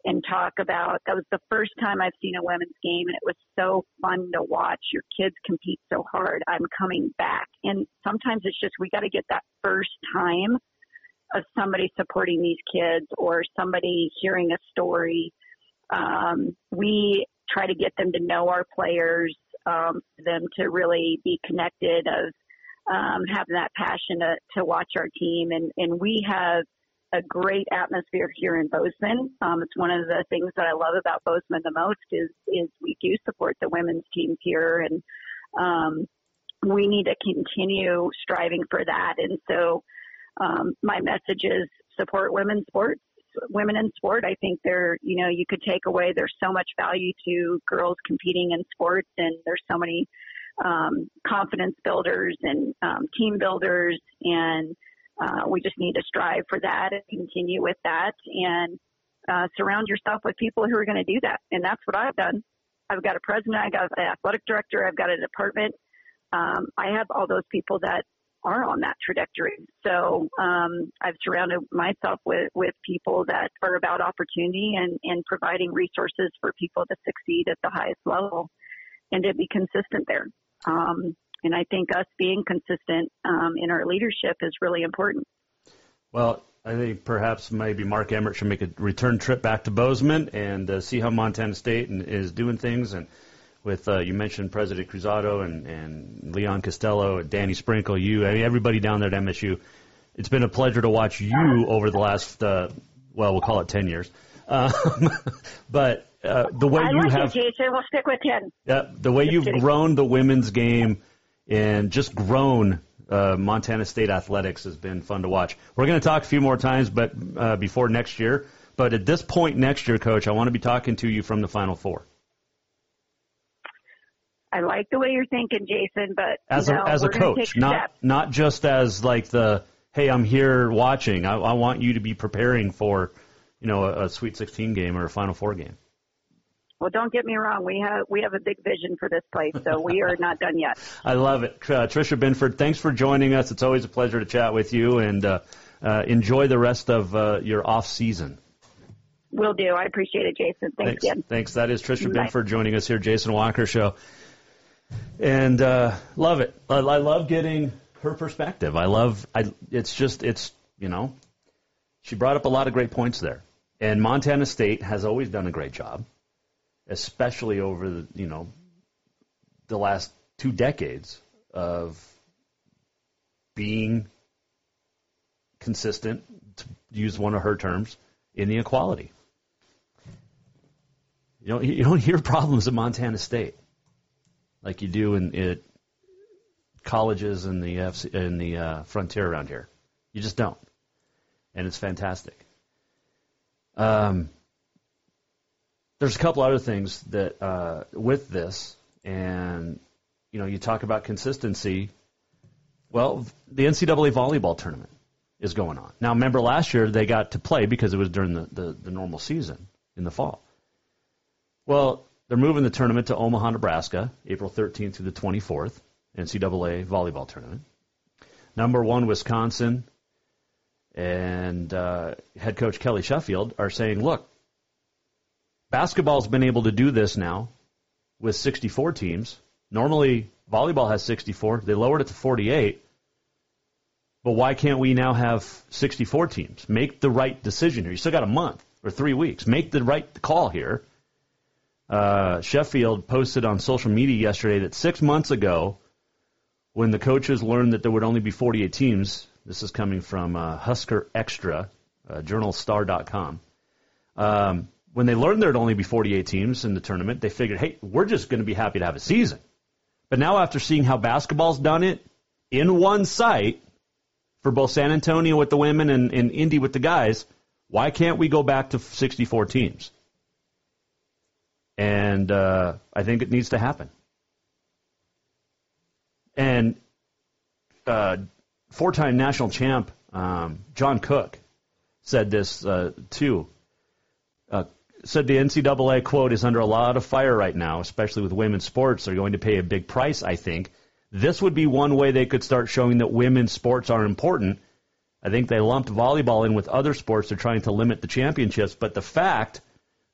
and talk about that was the first time I've seen a women's game and it was so fun to watch. Your kids compete so hard. I'm coming back. And sometimes it's just we got to get that first time of somebody supporting these kids or somebody hearing a story. Um, we try to get them to know our players, um, them to really be connected of um, having that passion to, to watch our team. And, and we have a great atmosphere here in Bozeman. Um, it's one of the things that I love about Bozeman the most is, is we do support the women's teams here and, um, we need to continue striving for that. And so, um, my message is support women's sports, women in sport. I think there, you know, you could take away, there's so much value to girls competing in sports and there's so many, um, confidence builders and, um, team builders and, uh, we just need to strive for that and continue with that and uh, surround yourself with people who are going to do that. And that's what I've done. I've got a president, I've got an athletic director, I've got a department. Um, I have all those people that are on that trajectory. So um, I've surrounded myself with, with people that are about opportunity and, and providing resources for people to succeed at the highest level and to be consistent there. Um, and I think us being consistent um, in our leadership is really important. Well, I think perhaps maybe Mark Emmert should make a return trip back to Bozeman and uh, see how Montana State is doing things. And with uh, you mentioned President Cruzado and, and Leon Costello and Danny Sprinkle, you, I mean, everybody down there at MSU. It's been a pleasure to watch you over the last, uh, well, we'll call it 10 years. Um, but uh, the way I you like have, it, Jason. We'll stick with 10. yeah, the way Just you've kidding. grown the women's game and just grown uh, Montana State athletics has been fun to watch. We're going to talk a few more times, but uh, before next year. But at this point next year, Coach, I want to be talking to you from the Final Four I like the way you're thinking, Jason, but as a know, as a coach, not steps. not just as like the hey, I'm here watching. I, I want you to be preparing for you know a, a Sweet 16 game or a Final Four game. Well, don't get me wrong. We have we have a big vision for this place, so we are not done yet. I love it. Uh, Tricia Binford, thanks for joining us. It's always a pleasure to chat with you, and uh, uh, enjoy the rest of uh, your off season. Will do. I appreciate it, Jason. Thanks, Thanks. again. Thanks. That is Tricia Bye. Binford joining us here, Jason Walker Show. And uh, love it. I, I love getting her perspective. I love. I. It's just. It's you know. She brought up a lot of great points there, and Montana State has always done a great job, especially over the you know the last two decades of being consistent, to use one of her terms, in the equality. You don't you don't hear problems at Montana State like you do in it colleges in the FC, in the uh, frontier around here. You just don't, and it's fantastic. Um, there's a couple other things that uh, with this, and you know, you talk about consistency. Well, the NCAA volleyball tournament is going on now. Remember last year they got to play because it was during the, the, the normal season in the fall. Well, they're moving the tournament to Omaha, Nebraska, April 13th through the 24th, NCAA volleyball tournament. Number one, Wisconsin, and uh, head coach Kelly Sheffield are saying, look, basketball's been able to do this now with 64 teams. Normally, volleyball has 64. They lowered it to 48. But why can't we now have 64 teams? Make the right decision here. You still got a month or three weeks. Make the right call here. Uh, Sheffield posted on social media yesterday that six months ago, when the coaches learned that there would only be 48 teams, this is coming from uh, Husker Extra, uh, journalstar.com. Um, when they learned there'd only be 48 teams in the tournament, they figured, hey, we're just going to be happy to have a season. But now, after seeing how basketball's done it in one site for both San Antonio with the women and, and Indy with the guys, why can't we go back to 64 teams? And uh, I think it needs to happen. And uh, four-time national champ um, John Cook said this uh, too. Uh, said the NCAA quote is under a lot of fire right now, especially with women's sports. They're going to pay a big price, I think. This would be one way they could start showing that women's sports are important. I think they lumped volleyball in with other sports. They're trying to limit the championships, but the fact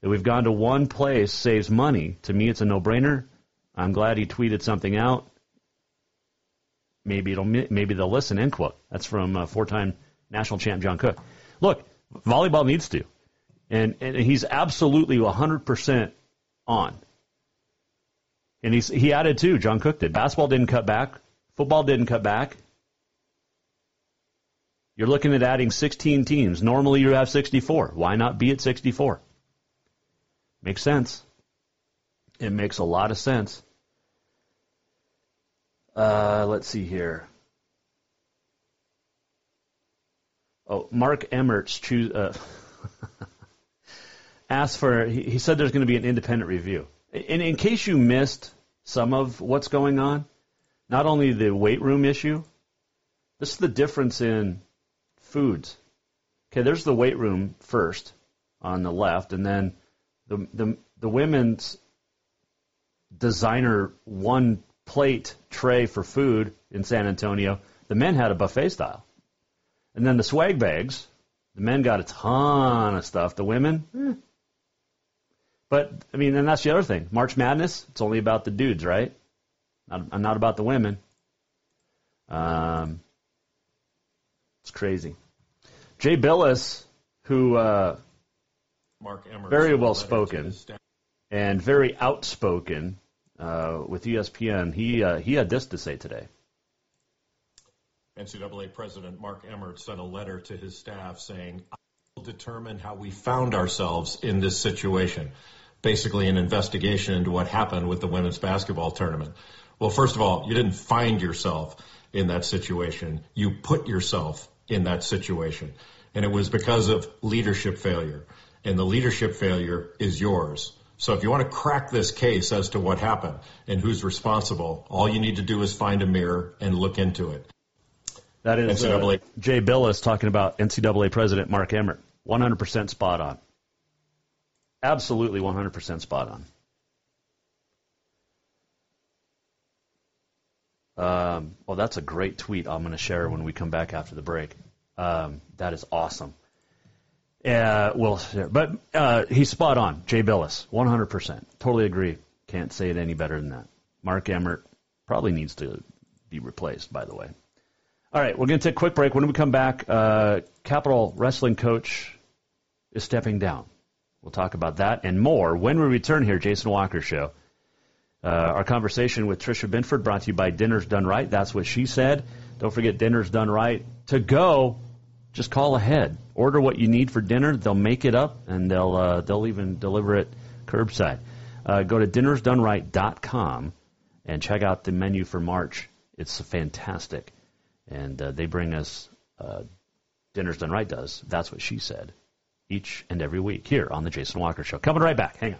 that we've gone to one place saves money. To me, it's a no-brainer. I'm glad he tweeted something out. Maybe it'll maybe they'll listen. End quote. That's from uh, four-time national champ John Cook. Look, volleyball needs to, and and he's absolutely 100% on. And he's he added too. John Cook did. Basketball didn't cut back. Football didn't cut back. You're looking at adding 16 teams. Normally you have 64. Why not be at 64? Makes sense. It makes a lot of sense. Uh, let's see here. Oh, Mark Emmert's choose, uh, asked for. He, said there's going to be an independent review. In, in case you missed some of what's going on, not only the weight room issue, this is the difference in foods. Okay, there's the weight room first on the left, and then the the, the women's designer one plate tray for food in San Antonio. The men had a buffet style. And then the swag bags, the men got a ton of stuff. The women, eh. But I mean, and that's the other thing. March Madness, it's only about the dudes, right? Not, not about the women. Um, it's crazy. Jay Bilas, who uh, Mark Emmert, very well spoken and very outspoken uh, with ESPN, he uh, he had this to say today. NCAA President Mark Emmert sent a letter to his staff saying, I will determine how we found ourselves in this situation. Basically, an investigation into what happened with the women's basketball tournament. Well, first of all, you didn't find yourself in that situation. You put yourself in that situation. And it was because of leadership failure. And the leadership failure is yours. So if you want to crack this case as to what happened and who's responsible, all you need to do is find a mirror and look into it. That is uh, Jay Bilas talking about NCAA President Mark Emmert. 100% spot on. Absolutely 100% spot on. Um, well, that's a great tweet I'm going to share when we come back after the break. Um, that is awesome. Uh, well, but uh, he's spot on. Jay Bilas, 100%. Totally agree. Can't say it any better than that. Mark Emmert probably needs to be replaced, by the way. All right, we're going to take a quick break. When we come back, uh, Capital Wrestling coach is stepping down. We'll talk about that and more when we return here, Jason Walker Show. Uh, our conversation with Tricia Binford brought to you by Dinner's Done Right. That's what she said. Don't forget Dinner's Done Right. To go, just call ahead. Order what you need for dinner. They'll make it up and they'll uh, they'll even deliver it curbside. Uh, go to dinnersdoneright.com and check out the menu for March. It's fantastic, and uh, they bring us uh, Dinner's Done Right does. That's what she said. Each and every week here on the Jason Walker Show. Coming right back. Hang on.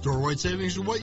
Storewide savings are what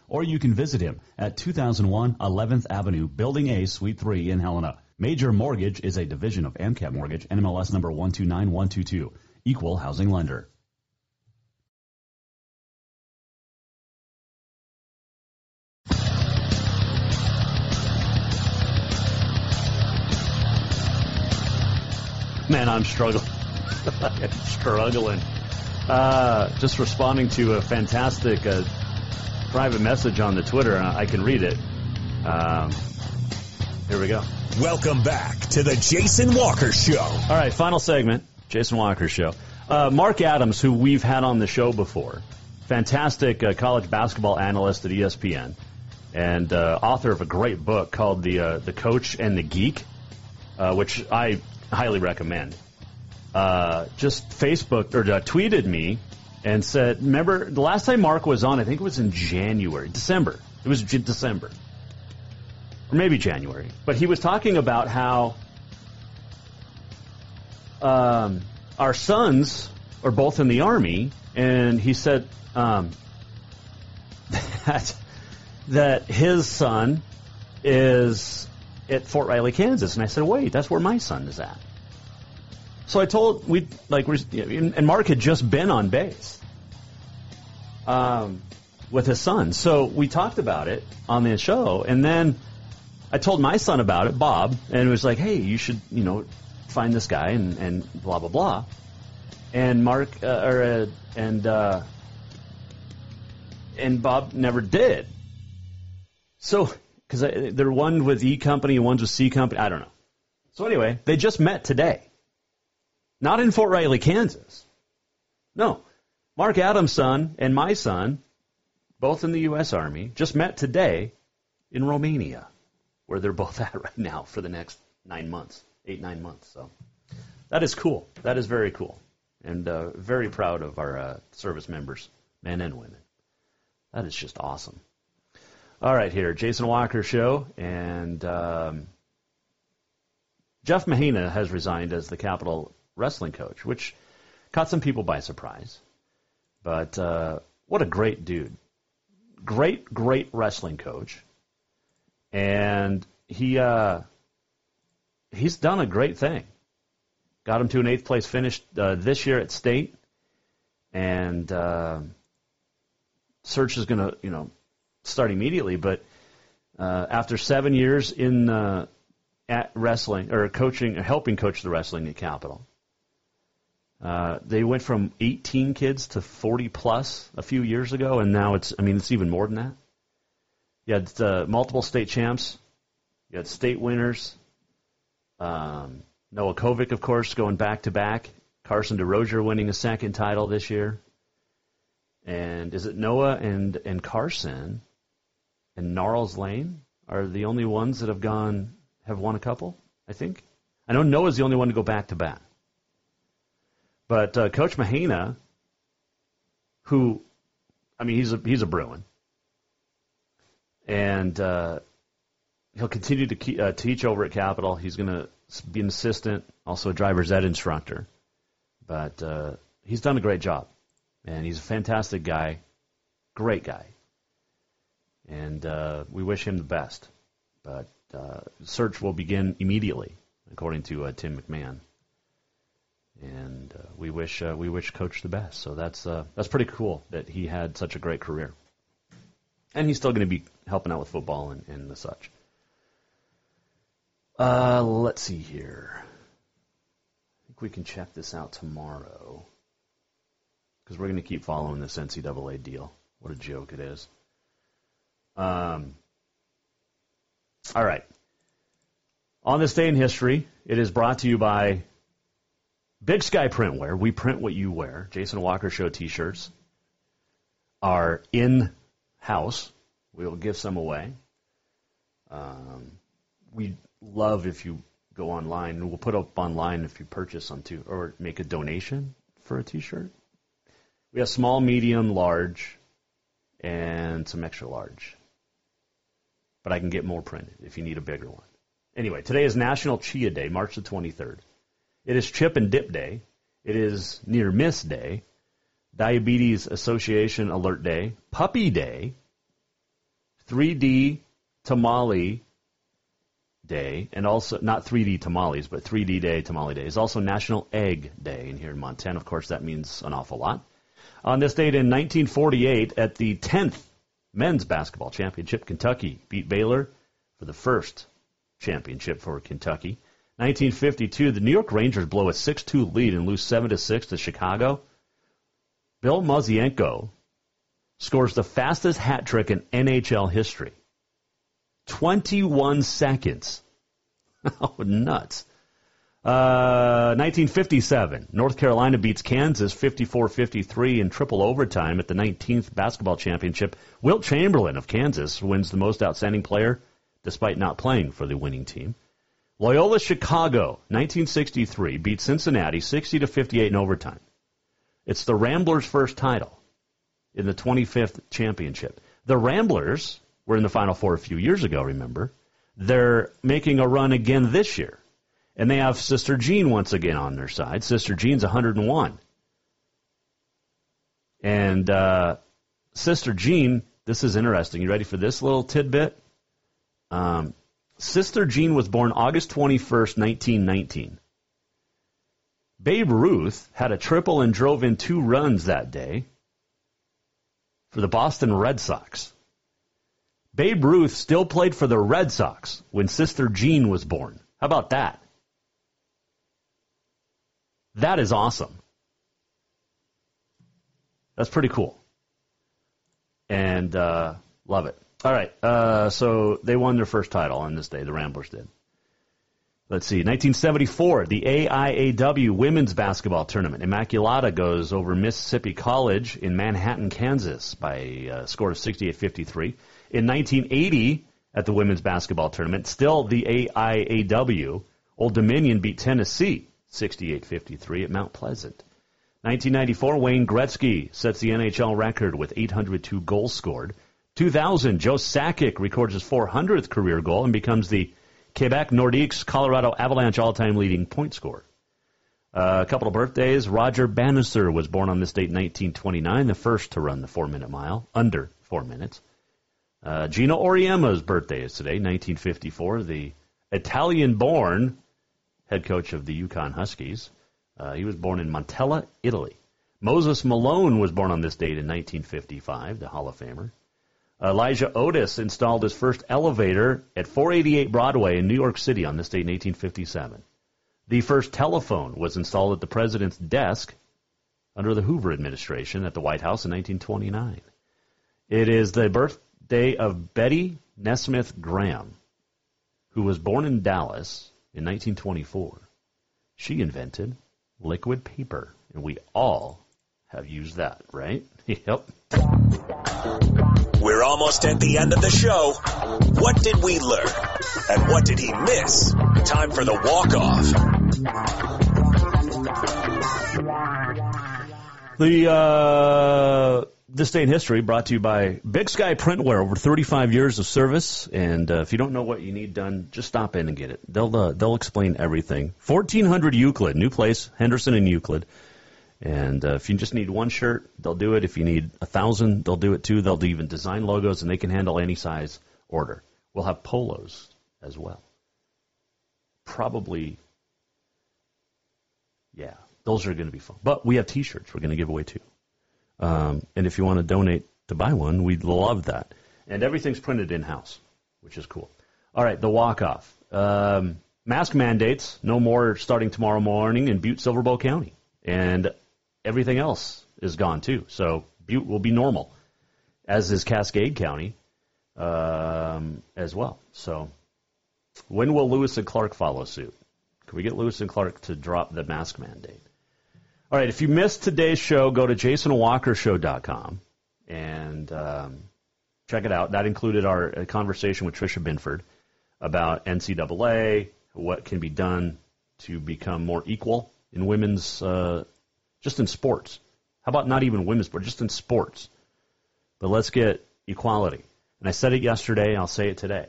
or you can visit him at 2001 11th Avenue, Building A, Suite 3 in Helena. Major Mortgage is a division of AMCAP Mortgage, NMLS number 129122, equal housing lender. Man, I'm struggling. Struggling. Uh, just responding to a fantastic uh, private message on the Twitter. I can read it. Um, here we go. Welcome back to the Jason Walker Show. All right, final segment. Jason Walker Show. Uh, Mark Adams, who we've had on the show before, fantastic uh, college basketball analyst at ESPN, and uh, author of a great book called the uh, the Coach and the Geek, uh, which I highly recommend. Uh, just Facebook or tweeted me and said, "Remember the last time Mark was on? I think it was in January, December. It was December, or maybe January. But he was talking about how um, our sons are both in the army, and he said um, that that his son is at Fort Riley, Kansas. And I said, wait, that's where my son is at. So I told we like we're and Mark had just been on base um, with his son. So we talked about it on the show, and then I told my son about it, Bob, and it was like, hey, you should you know find this guy and and blah blah blah. And Mark uh, or uh, and uh, and Bob never did. So because they're one with E company, one's with C company. I don't know. So anyway, they just met today. Not in Fort Riley, Kansas. No. Mark Adams' son and my son, both in the U.S. Army, just met today in Romania, where they're both at right now for the next nine months, eight, nine months. So that is cool. That is very cool. And uh, very proud of our uh, service members, men and women. That is just awesome. All right, here, Jason Walker Show. And um, Jeff Mahina has resigned as the Capital wrestling coach, which caught some people by surprise. But uh, what a great dude. Great, great wrestling coach. And he uh, he's done a great thing. Got him to an eighth place finish uh, this year at state. And uh, search is going to, you know, start immediately. But uh, after seven years in uh, at wrestling or coaching, helping coach the wrestling at Capital, uh, they went from 18 kids to 40 plus a few years ago, and now it's, I mean, it's even more than that. You had uh, multiple state champs, you had state winners. Um, Noah Kovic, of course, going back to back. Carson DeRozier winning a second title this year. And is it Noah and, and Carson and Gnarls Lane are the only ones that have gone, have won a couple, I think? I know Noah's the only one to go back to back. But uh, Coach Mahina, who, I mean, he's a he's a Bruin, and uh, he'll continue to keep, uh, teach over at Capital. He's going to be an assistant, also a driver's ed instructor. But uh, he's done a great job, and he's a fantastic guy, great guy, and uh, we wish him the best. But uh, search will begin immediately, according to uh, Tim McMahon and uh, we wish uh, we wish Coach the best. So that's uh, that's pretty cool that he had such a great career, and he's still going to be helping out with football and, and the such. Uh, let's see here. I think we can check this out tomorrow because we're going to keep following this NCAA deal. What a joke it is. Um. All right. On this day in history, it is brought to you by Big Sky Printwear. We print what you wear. Jason Walker Show T-shirts are in house. We will give some away. Um, we love if you go online, and we'll put up online if you purchase some too, or make a donation for a T-shirt. We have small, medium, large, and some extra large. But I can get more printed if you need a bigger one. Anyway, today is National Chia Day, March the 23rd. It is Chip and Dip Day. It is Near Miss Day. Diabetes Association Alert Day. Puppy Day. 3D Tamale Day, and also not 3D tamales, but 3D Day Tamale Day is also National Egg Day. And here in Montana, of course, that means an awful lot. On this date in 1948, at the 10th men's basketball championship, Kentucky beat Baylor for the first championship for Kentucky. 1952, the New York Rangers blow a 6-2 lead and lose 7-6 to Chicago. Bill Mosienko scores the fastest hat trick in NHL history. 21 seconds. oh, nuts. Uh, 1957, North Carolina beats Kansas 54-53 in triple overtime at the 19th basketball championship. Wilt Chamberlain of Kansas wins the most outstanding player despite not playing for the winning team. Loyola Chicago 1963 beats Cincinnati 60 to 58 in overtime. It's the Ramblers' first title in the 25th championship. The Ramblers were in the Final Four a few years ago, remember? They're making a run again this year. And they have Sister Jean once again on their side. Sister Jean's 101. And uh, Sister Jean, this is interesting. You ready for this little tidbit? Um, Sister Jean was born August 21st, 1919. Babe Ruth had a triple and drove in two runs that day for the Boston Red Sox. Babe Ruth still played for the Red Sox when Sister Jean was born. How about that? That is awesome. That's pretty cool. And uh, love it. All right. Uh, so they won their first title on this day. The Ramblers did. Let's see. 1974, the AIAW women's basketball tournament. Immaculata goes over Mississippi College in Manhattan, Kansas by a score of 68-53. In 1980, at the women's basketball tournament, still the AIAW, Old Dominion beat Tennessee 68-53 at Mount Pleasant. 1994, Wayne Gretzky sets the NHL record with 802 goals scored. 2000, Joe Sakic records his 400th career goal and becomes the Quebec Nordiques Colorado Avalanche all-time leading point scorer. Uh, a couple of birthdays. Roger Bannister was born on this date in 1929, the first to run the four-minute mile, under four minutes. Uh, Geno Auriemma's birthday is today, 1954. The Italian-born head coach of the UConn Huskies. Uh, he was born in Montella, Italy. Moses Malone was born on this date in 1955, the Hall of Famer. Elijah Otis installed his first elevator at 488 Broadway in New York City on this date in 1857. The first telephone was installed at the president's desk under the Hoover administration at the White House in 1929. It is the birthday of Betty Nesmith Graham, who was born in Dallas in 1924. She invented liquid paper, and we all have used that, right? Yep. We're almost at the end of the show. What did we learn? And what did he miss? Time for the walk off. The uh, this Day in History brought to you by Big Sky Printwear, over 35 years of service. And uh, if you don't know what you need done, just stop in and get it. They'll uh, they'll explain everything. 1400 Euclid, new place, Henderson and Euclid. And uh, if you just need one shirt, they'll do it. If you need a thousand, they'll do it too. They'll even design logos, and they can handle any size order. We'll have polos as well. Probably, yeah, those are going to be fun. But we have T-shirts we're going to give away too. Um, and if you want to donate to buy one, we'd love that. And everything's printed in house, which is cool. All right, the walk off. Um, mask mandates, no more starting tomorrow morning in Butte Silver Bow County. And everything else is gone too. So Butte will be normal, as is Cascade County um, as well. So when will Lewis and Clark follow suit? Can we get Lewis and Clark to drop the mask mandate? All right, if you missed today's show, go to jasonwalkershow.com and um, check it out. That included our uh, conversation with Tricia Binford about NCAA, what can be done to become more equal in women's, uh, just in sports. How about not even women's sports, just in sports? But let's get equality. And I said it yesterday, I'll say it today.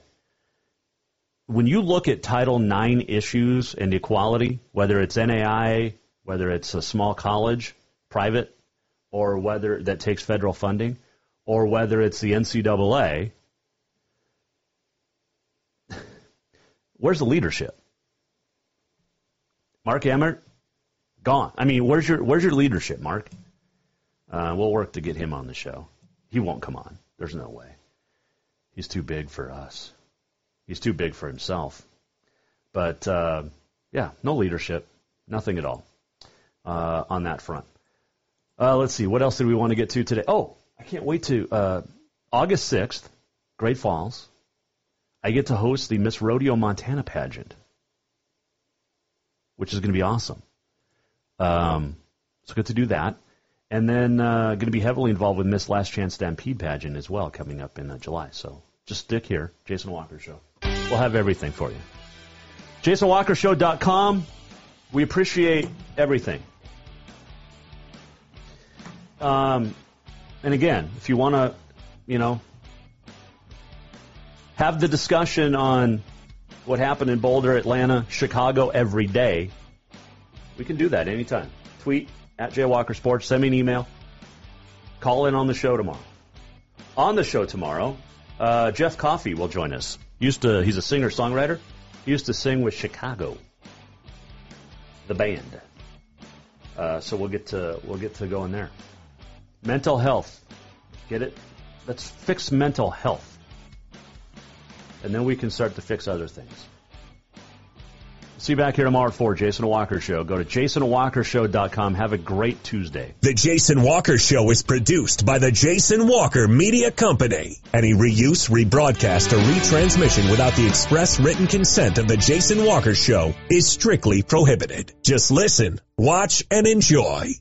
when you look at Title IX issues and equality, whether it's NAI, whether it's a small college, private, or whether that takes federal funding, or whether it's the NCAA, where's the leadership? Mark Emmert, gone. I mean, where's your where's your leadership, Mark? Uh, we'll work to get him on the show. He won't come on. There's no way. He's too big for us. He's too big for himself. But uh, yeah, no leadership, nothing at all uh, on that front. Uh, let's see, what else did we want to get to today? Oh, I can't wait to uh, August 6th, Great Falls. I get to host the Miss Rodeo Montana pageant, which is going to be awesome. Um, so good to do that. And then uh, going to be heavily involved with Miss Last Chance Stampede pageant as well coming up in uh, July. So just stick here, Jason Walker Show. We'll have everything for you. JasonWalkerShow.com. We appreciate everything. Um, and again, if you want to, you know, have the discussion on what happened in Boulder, Atlanta, Chicago every day, we can do that anytime. Tweet at Jay Walker Sports, send me an email, call in on the show tomorrow. On the show tomorrow, uh, Jeff Coffey will join us. Used to, he's a singer songwriter. He used to sing with Chicago, the band. Uh, so we'll get to we'll get to going there. Mental health, get it? Let's fix mental health, and then we can start to fix other things. See you back here tomorrow for Jason Walker Show. Go to jasonwalkershow.com. Have a great Tuesday. The Jason Walker Show is produced by the Jason Walker Media Company. Any reuse, rebroadcast, or retransmission without the express written consent of the Jason Walker Show is strictly prohibited. Just listen, watch, and enjoy.